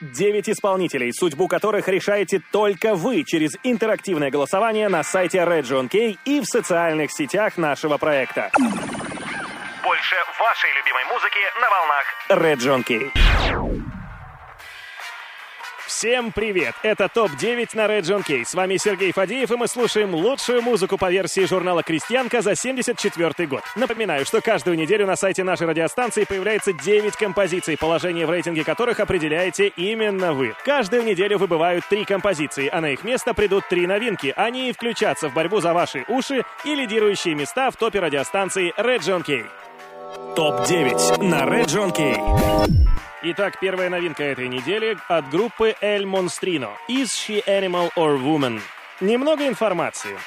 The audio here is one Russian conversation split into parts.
Девять исполнителей, судьбу которых решаете только вы через интерактивное голосование на сайте Region K и в социальных сетях нашего проекта. Больше вашей любимой музыки на волнах Region K. Всем привет! Это ТОП-9 на Region K. С вами Сергей Фадеев, и мы слушаем лучшую музыку по версии журнала «Крестьянка» за 74 год. Напоминаю, что каждую неделю на сайте нашей радиостанции появляется 9 композиций, положение в рейтинге которых определяете именно вы. Каждую неделю выбывают три композиции, а на их место придут три новинки. Они включатся в борьбу за ваши уши и лидирующие места в топе радиостанции Region K. ТОП-9 на Region K. Итак, первая новинка этой недели от группы El Monstrino. Is she animal or woman? Немного информации.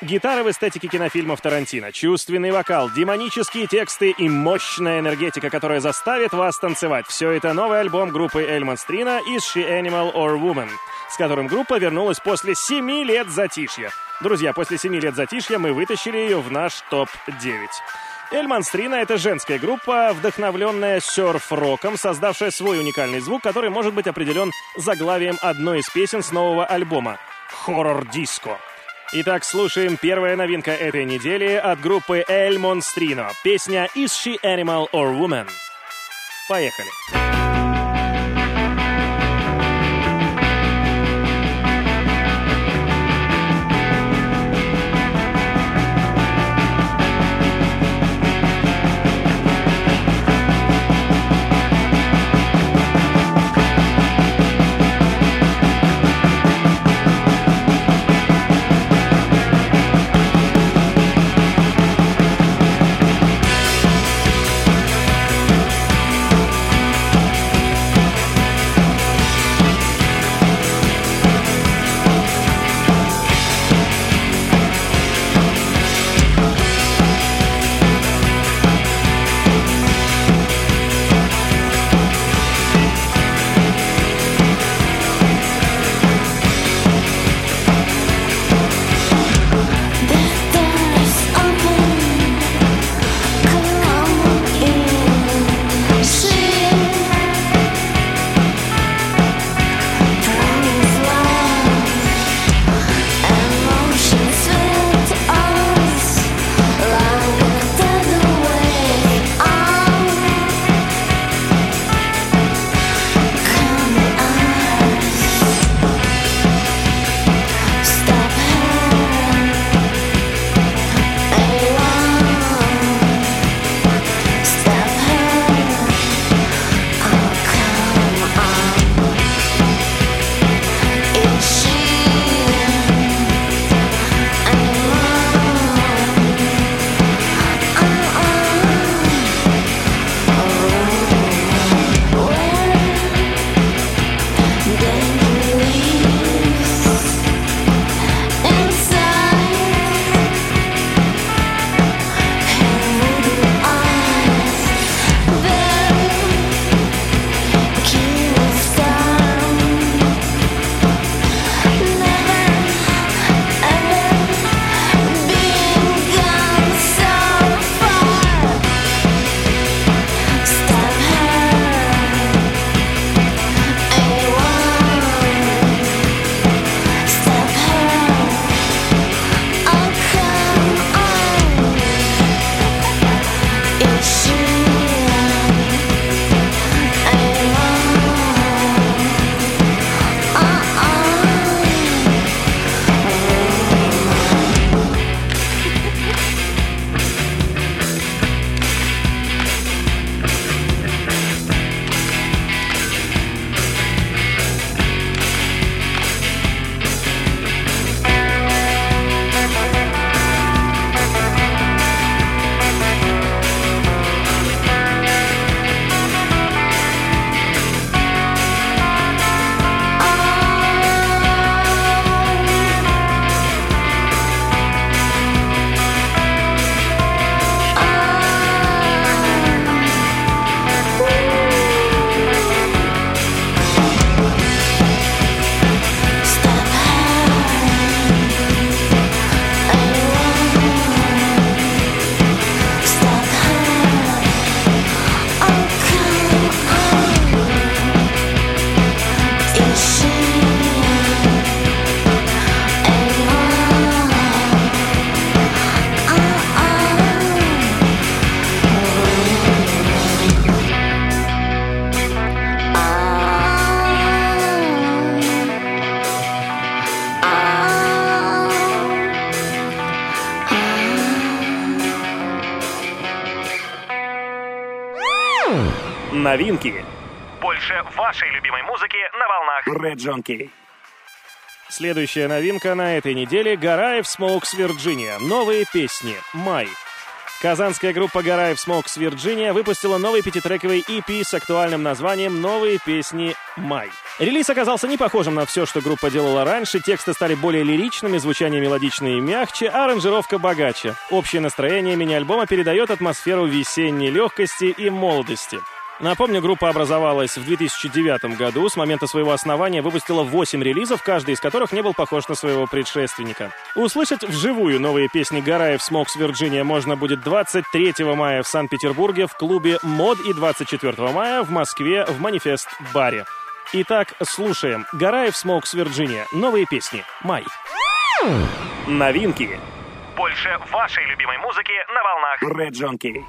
Гитара в эстетике кинофильмов Тарантино, чувственный вокал, демонические тексты и мощная энергетика, которая заставит вас танцевать. Все это новый альбом группы El Monstrino Is She Animal or Woman, с которым группа вернулась после 7 лет затишья. Друзья, после 7 лет затишья мы вытащили ее в наш топ-9. Эль Монстрина — это женская группа, вдохновленная серф-роком, создавшая свой уникальный звук, который может быть определен заглавием одной из песен с нового альбома — «Хоррор-диско». Итак, слушаем первая новинка этой недели от группы Эль Монстрино. Песня «Is she animal or woman?» Поехали. Поехали. John Key. Следующая новинка на этой неделе — Хараджиев Smokes Virginia. Новые песни. Май. Казанская группа Хараджиев Smokes Virginia выпустила новый пятитрековый EP с актуальным названием «Новые песни Май». Релиз оказался не похожим на все, что группа делала раньше, тексты стали более лиричными, звучание мелодичнее и мягче, а аранжировка богаче. Общее настроение мини-альбома передает атмосферу весенней легкости и молодости. Напомню, группа образовалась в 2009 году. С момента своего основания выпустила 8 релизов, каждый из которых не был похож на своего предшественника. Услышать вживую новые песни Хараджиев «Smokes Virginia» можно будет 23 мая в Санкт-Петербурге в клубе «Мод» и 24 мая в Москве в «Манифест-баре». Итак, слушаем. Хараджиев «Smokes Virginia». Новые песни. Май. Новинки. Больше вашей любимой музыки на волнах Red John Key.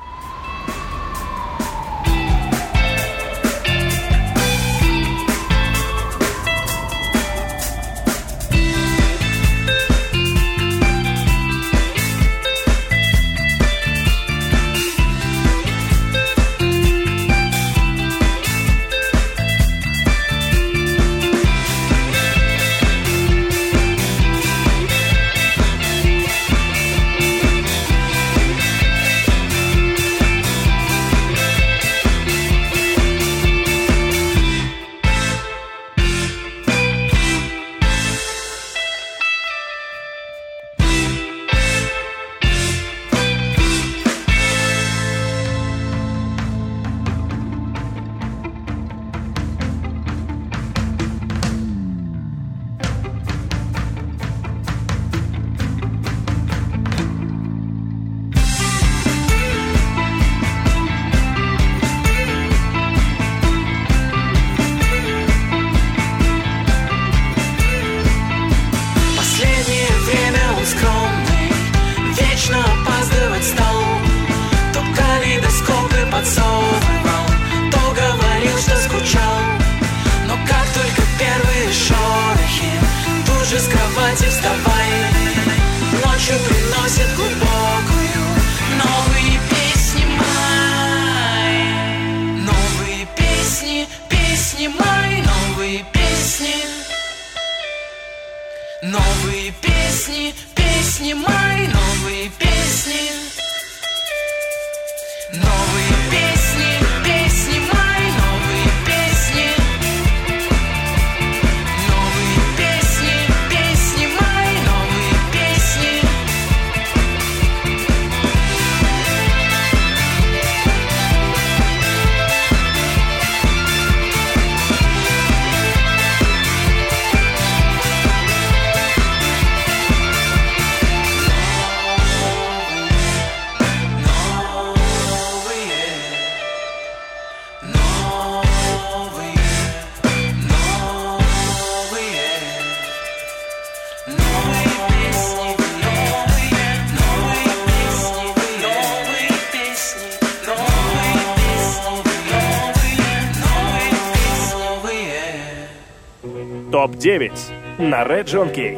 ТОП-9 на Red John Key.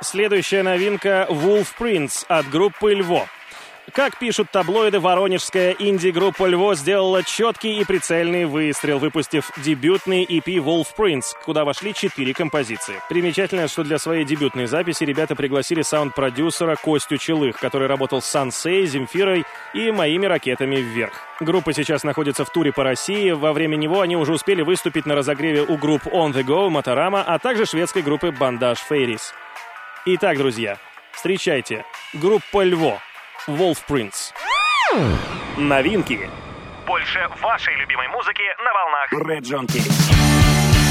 Следующая новинка Wolf Prince от группы «Льво». Как пишут таблоиды, воронежская инди-группа «Льво» сделала четкий и прицельный выстрел, выпустив дебютный EP «Wolf Prince», куда вошли четыре композиции. Примечательно, что для своей дебютной записи ребята пригласили саунд-продюсера Костю Челых, который работал с Сансей, Земфирой и «Моими ракетами вверх». Группа сейчас находится в туре по России. Во время него они уже успели выступить на разогреве у групп On The Go, Моторама, а также шведской группы Bandage Fairies. Итак, друзья, встречайте, группа «Льво» Wolf Prince. Новинки. Больше вашей любимой музыки на волнах Red Junkie.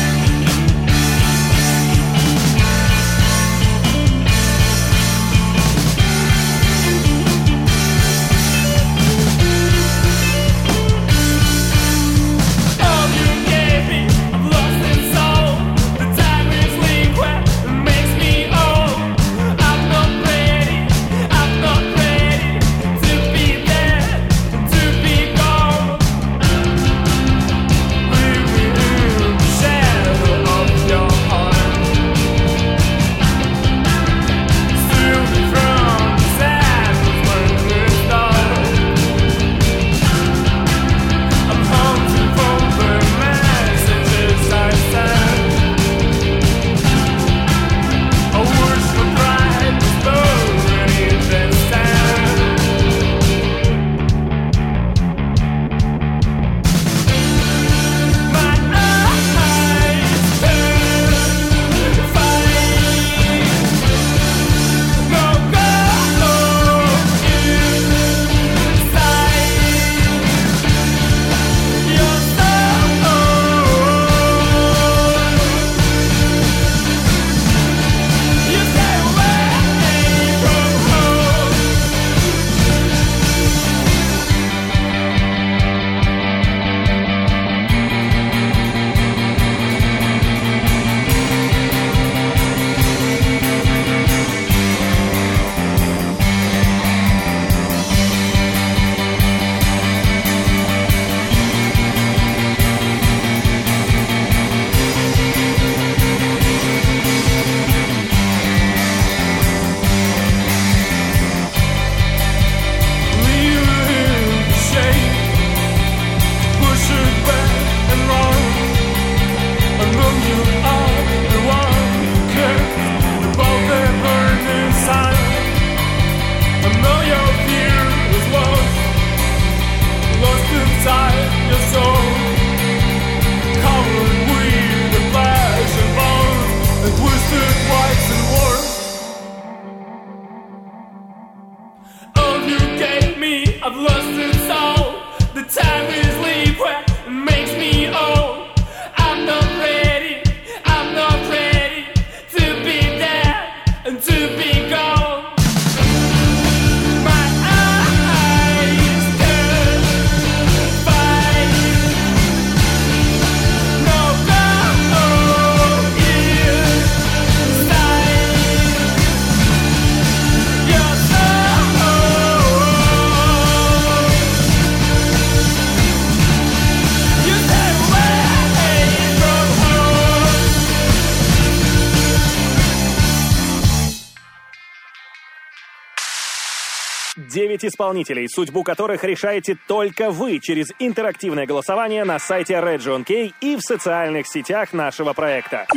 9 исполнителей, судьбу которых решаете только вы через интерактивное голосование на сайте Region K и в социальных сетях нашего проекта.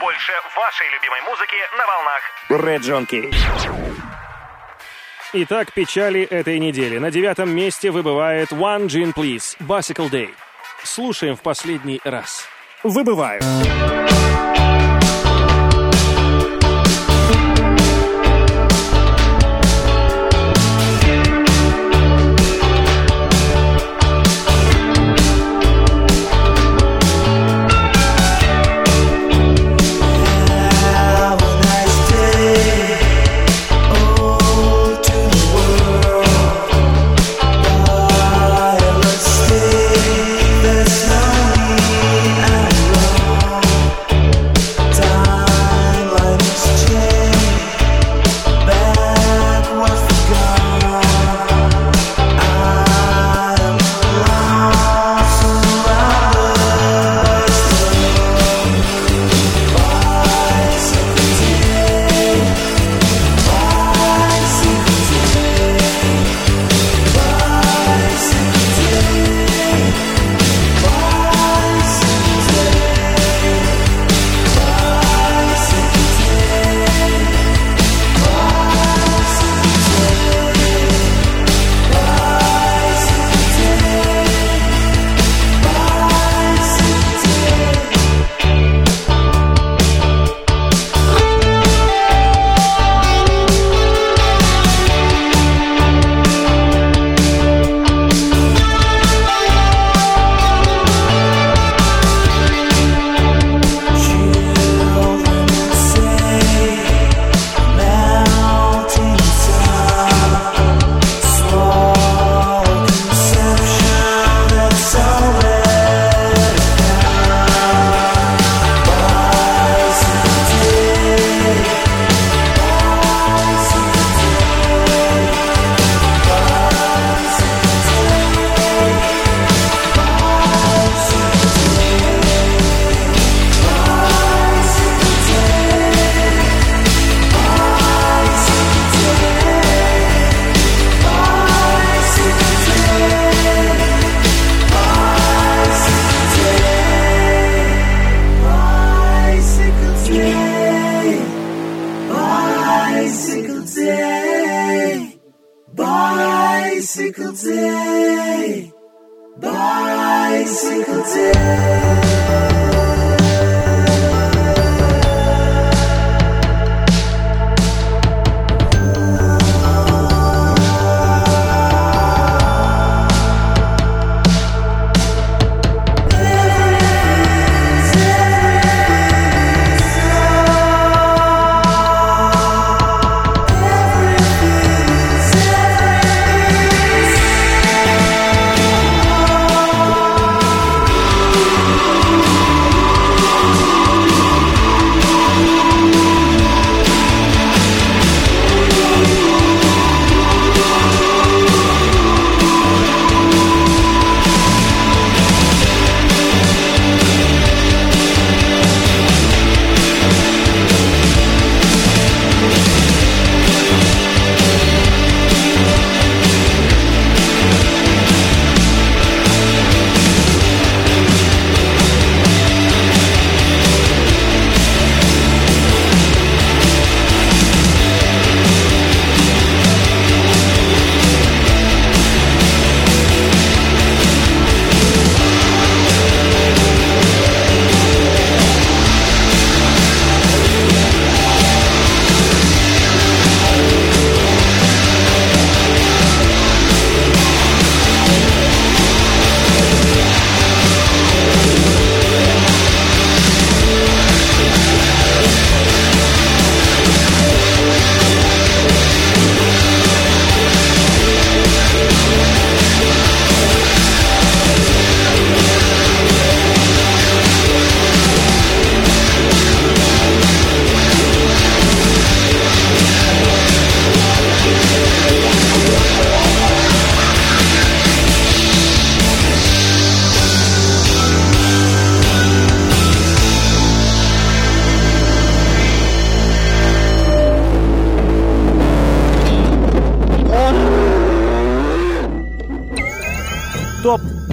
Больше вашей любимой музыки на волнах Region K. Итак, печали этой недели. На девятом месте выбывает One Gin Please, Bicycle Day. Слушаем в последний раз. Выбываю.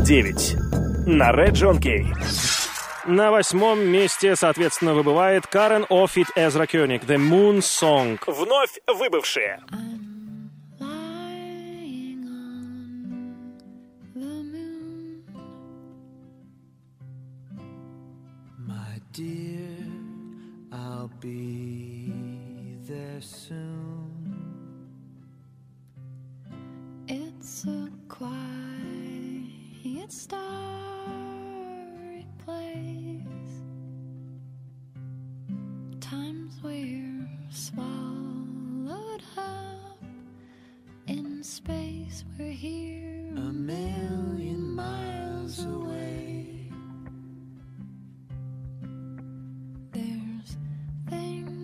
Топ-9 на Red John Kay. На восьмом месте, соответственно, выбывает Карен Офит Эзра Кёник «The Moon Song». Вновь выбывшие. Dear, I'll be starry place. Times we're swallowed up in space. We're here a million miles away. There's things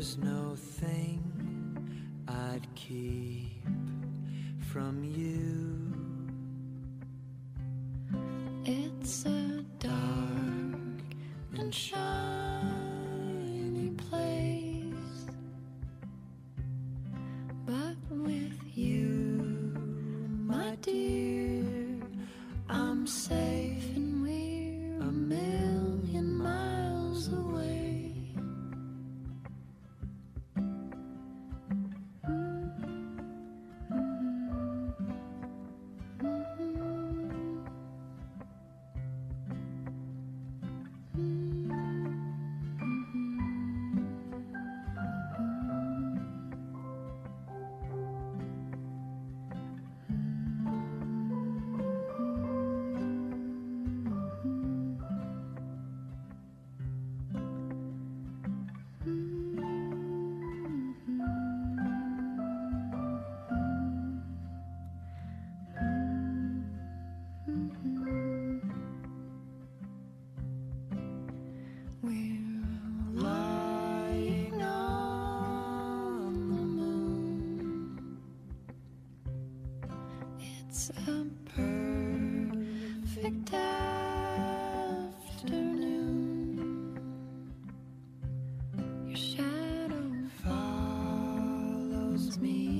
There's no thing I'd keep from you. It's a dark and shiny me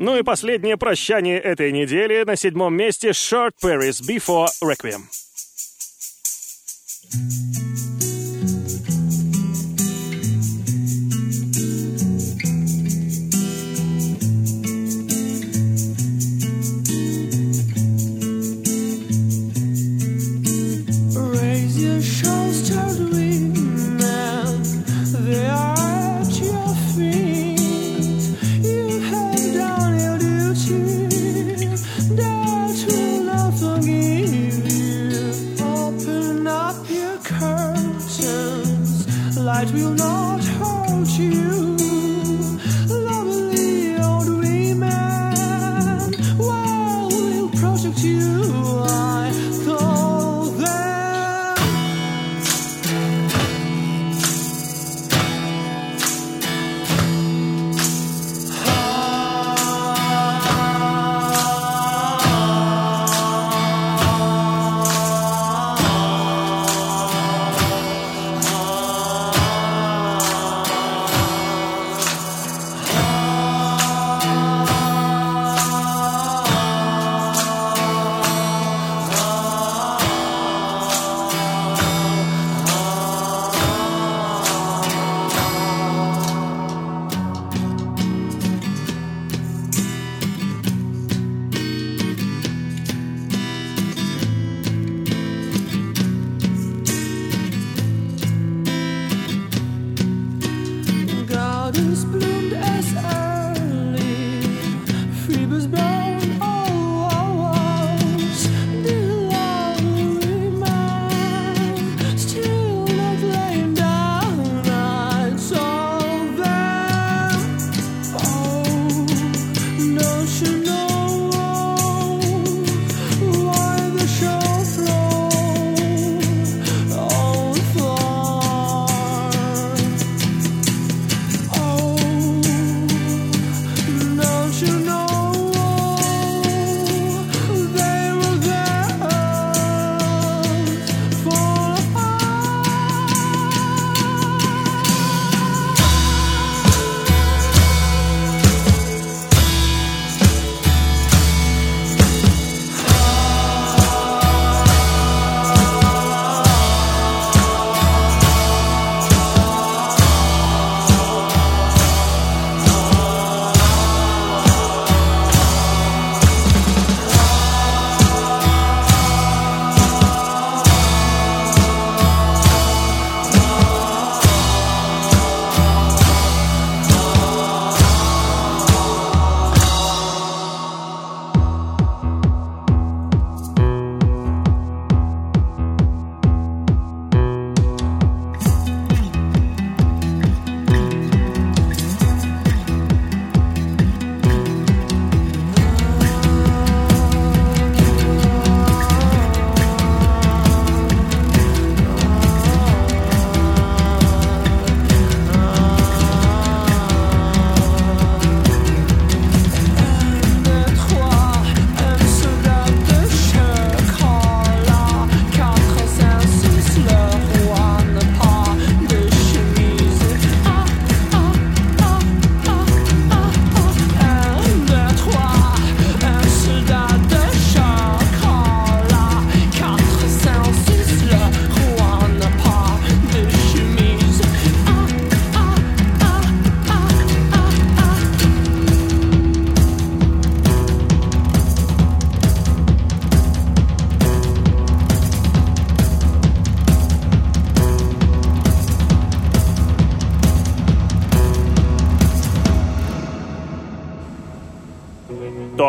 Ну и последнее прощание этой недели на седьмом месте Short Paris Before Requiem.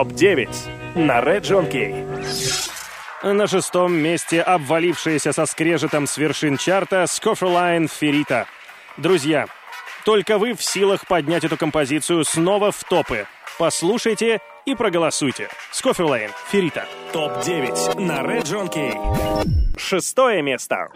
топ-9 на Red John Key. На шестом месте обвалившаяся со скрежетом с вершин чарта Scoffrline Феррита. Друзья, только вы в силах поднять эту композицию снова в топы. Послушайте и проголосуйте. Scoffrline Феррита. Топ-9 на Red John Key. Шестое место.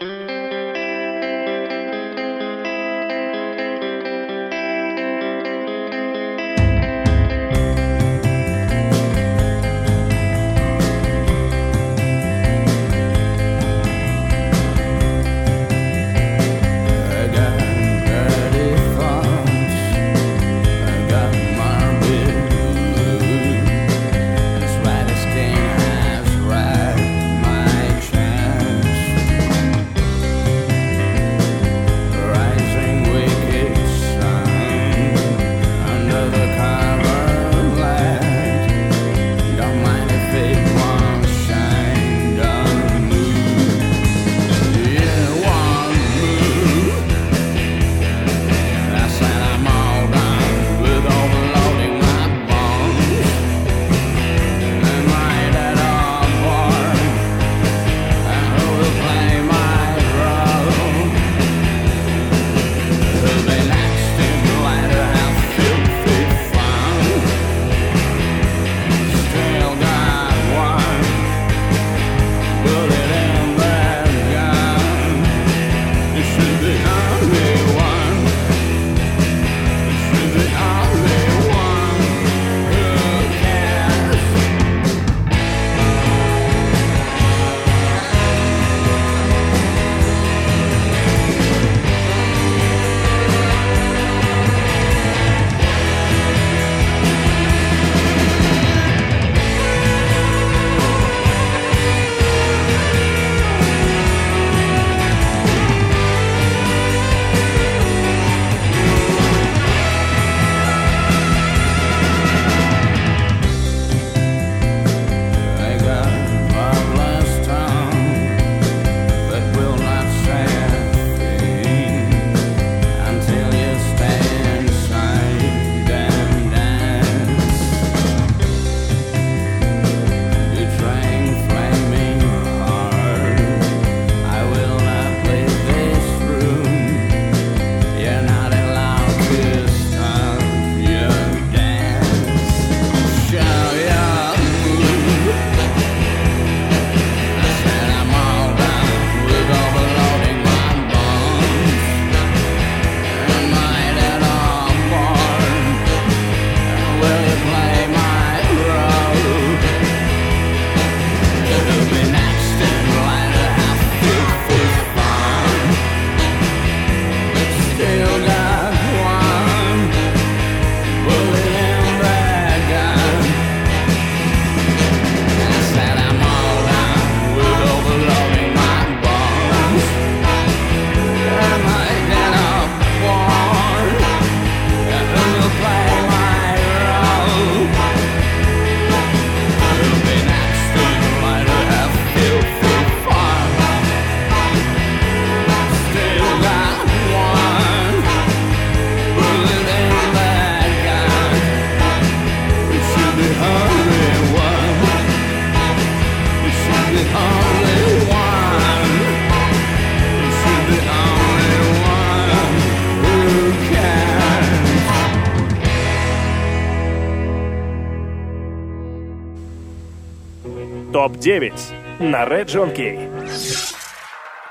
9 на Red John Кей.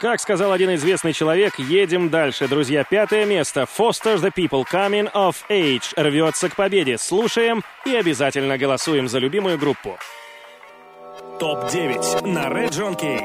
Как сказал один известный человек, едем дальше, друзья. Пятое место. Foster the People Coming of Age рвется к победе. Слушаем и обязательно голосуем за любимую группу. Топ-9 на Red John Кей.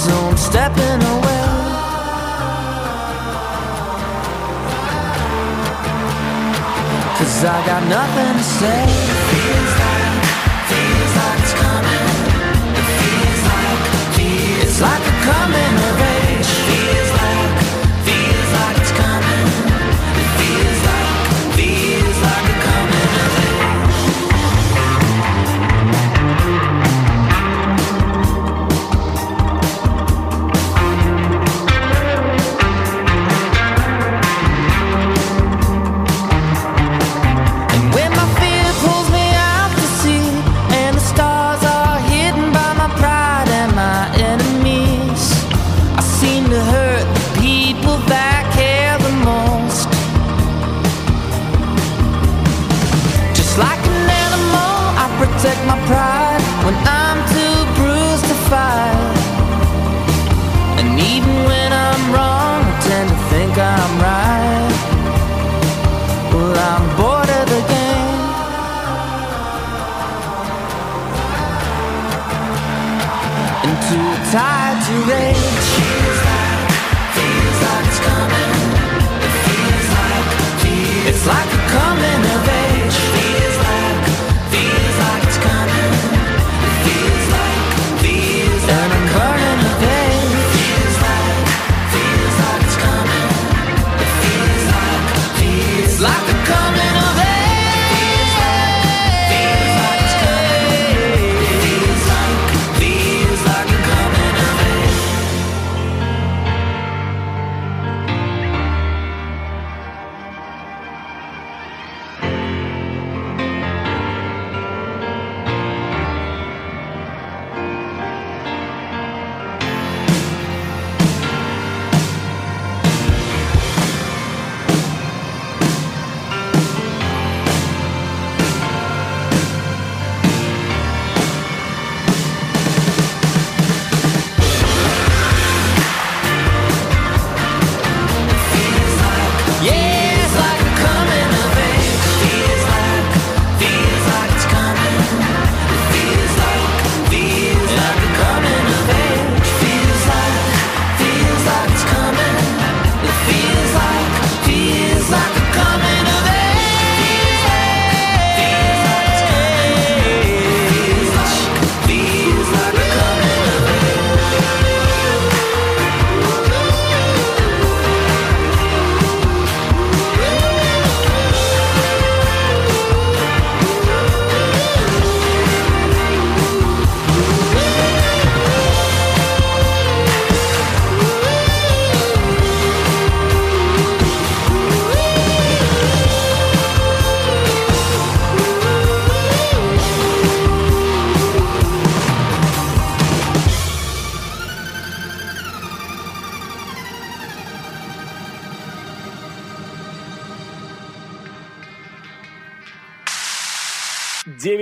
so I'm stepping away. Cause I got nothing to say. It feels like, feels like it's coming. It feels like, feels it's like a coming of age.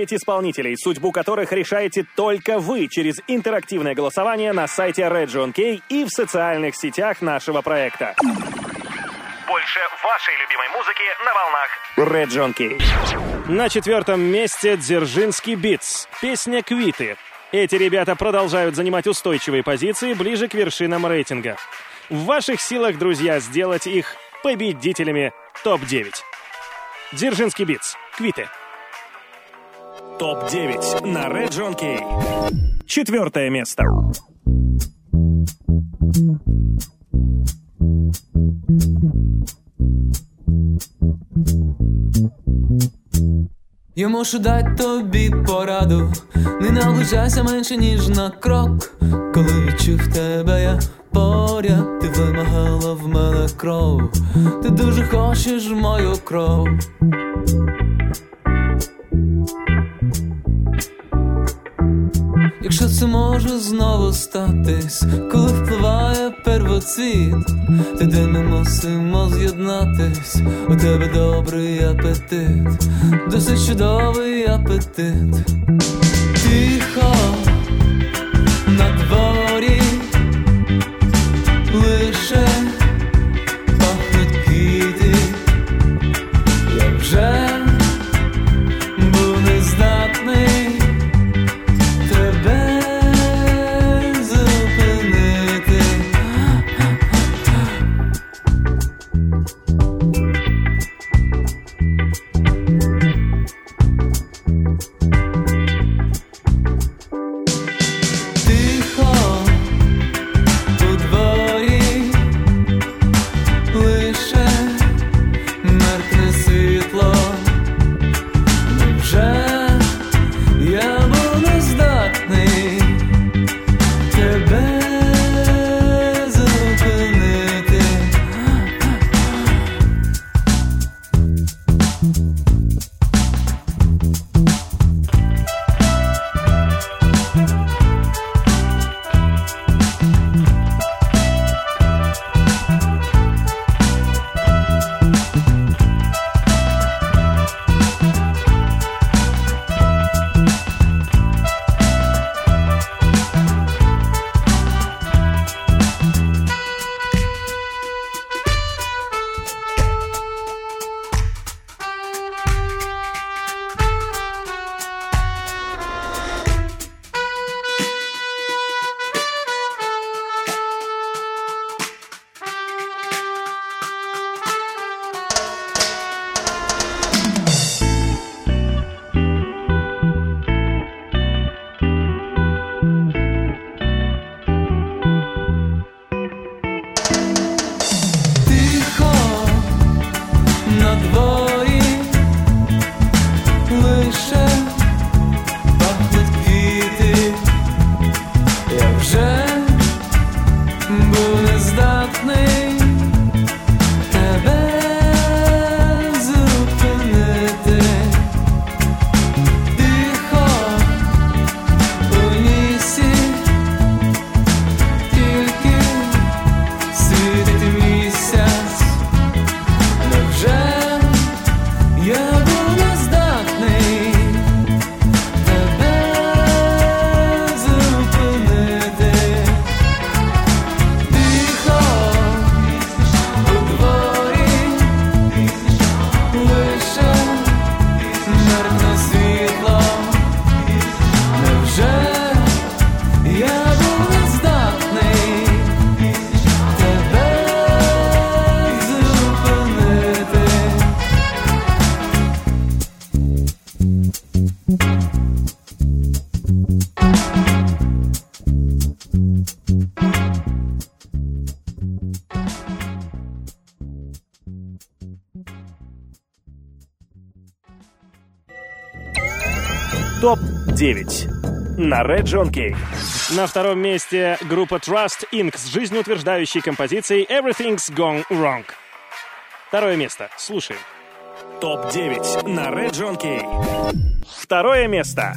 9 исполнителей, судьбу которых решаете только вы через интерактивное голосование на сайте RedGeonK и в социальных сетях нашего проекта. Больше вашей любимой музыки на волнах Red John На четвертом месте Дзержинский Битс. Песня «Квиты». Эти ребята продолжают занимать устойчивые позиции ближе к вершинам рейтинга. В ваших силах, друзья, сделать их победителями топ-9. Дзержинский Битс. «Квиты». ТОП-9 на Red Кей. Четвертое место. Я можу дать тобі пораду, не наближайся менше, ніж на крок. Коли відчув тебе, я поряд, ти вимагала в мене кров, ти дуже хочеш мою кров. це може знову статись, коли впливає первоцвіт, Ти де ми мусимо з'єднатись, у тебе добрий апетит, досить чудовий апетит. Тихо. ТОП-9 на Red John. На втором месте группа Trust Inc. с жизнеутверждающей композицией Everything's Gone Wrong. Второе место. Слушаем. ТОП-9 на Red John. Второе место.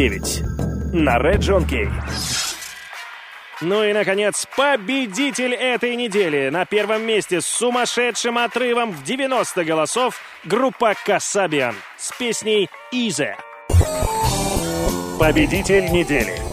ТОП-9 на Red John Kay. Ну и, наконец, победитель этой недели. На первом месте с сумасшедшим отрывом в 90 голосов группа Касабиан с песней «Easy». Победитель недели.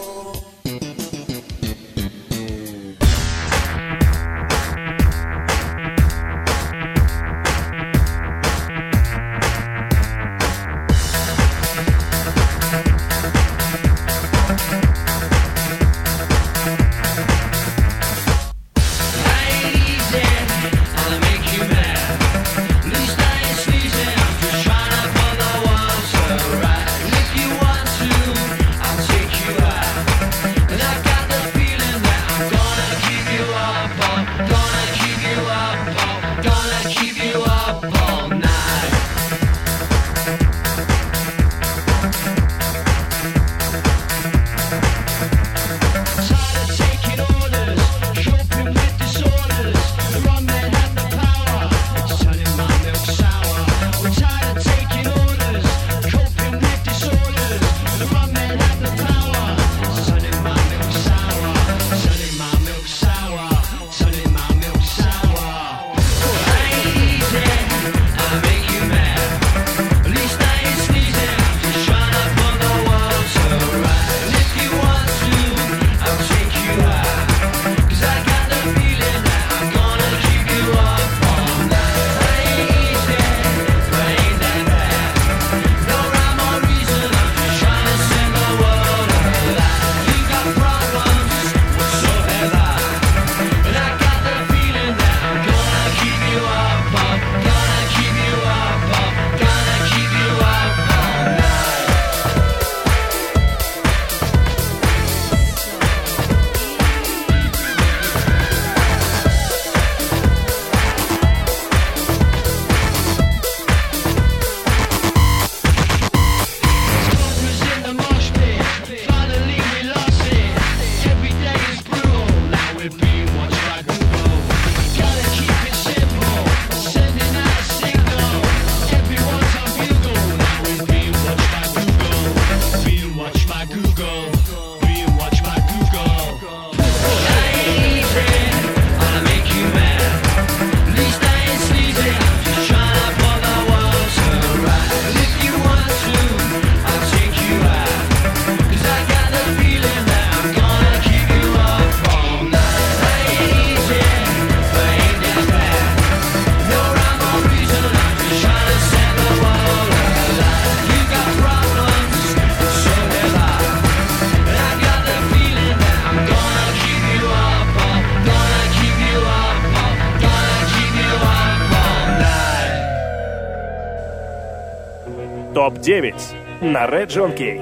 ТОП-9 на Red John Kay.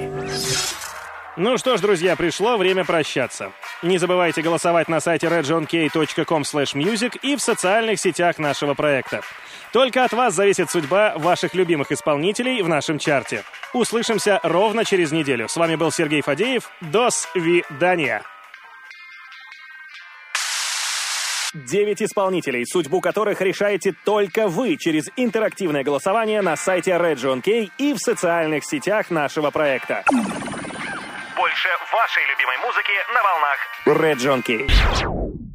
Ну что ж, друзья, пришло время прощаться. Не забывайте голосовать на сайте redjohnkay.com music и в социальных сетях нашего проекта. Только от вас зависит судьба ваших любимых исполнителей в нашем чарте. Услышимся ровно через неделю. С вами был Сергей Фадеев. До свидания. 9 исполнителей, судьбу которых решаете только вы через интерактивное голосование на сайте Region K и в социальных сетях нашего проекта. Больше вашей любимой музыки на волнах Region K.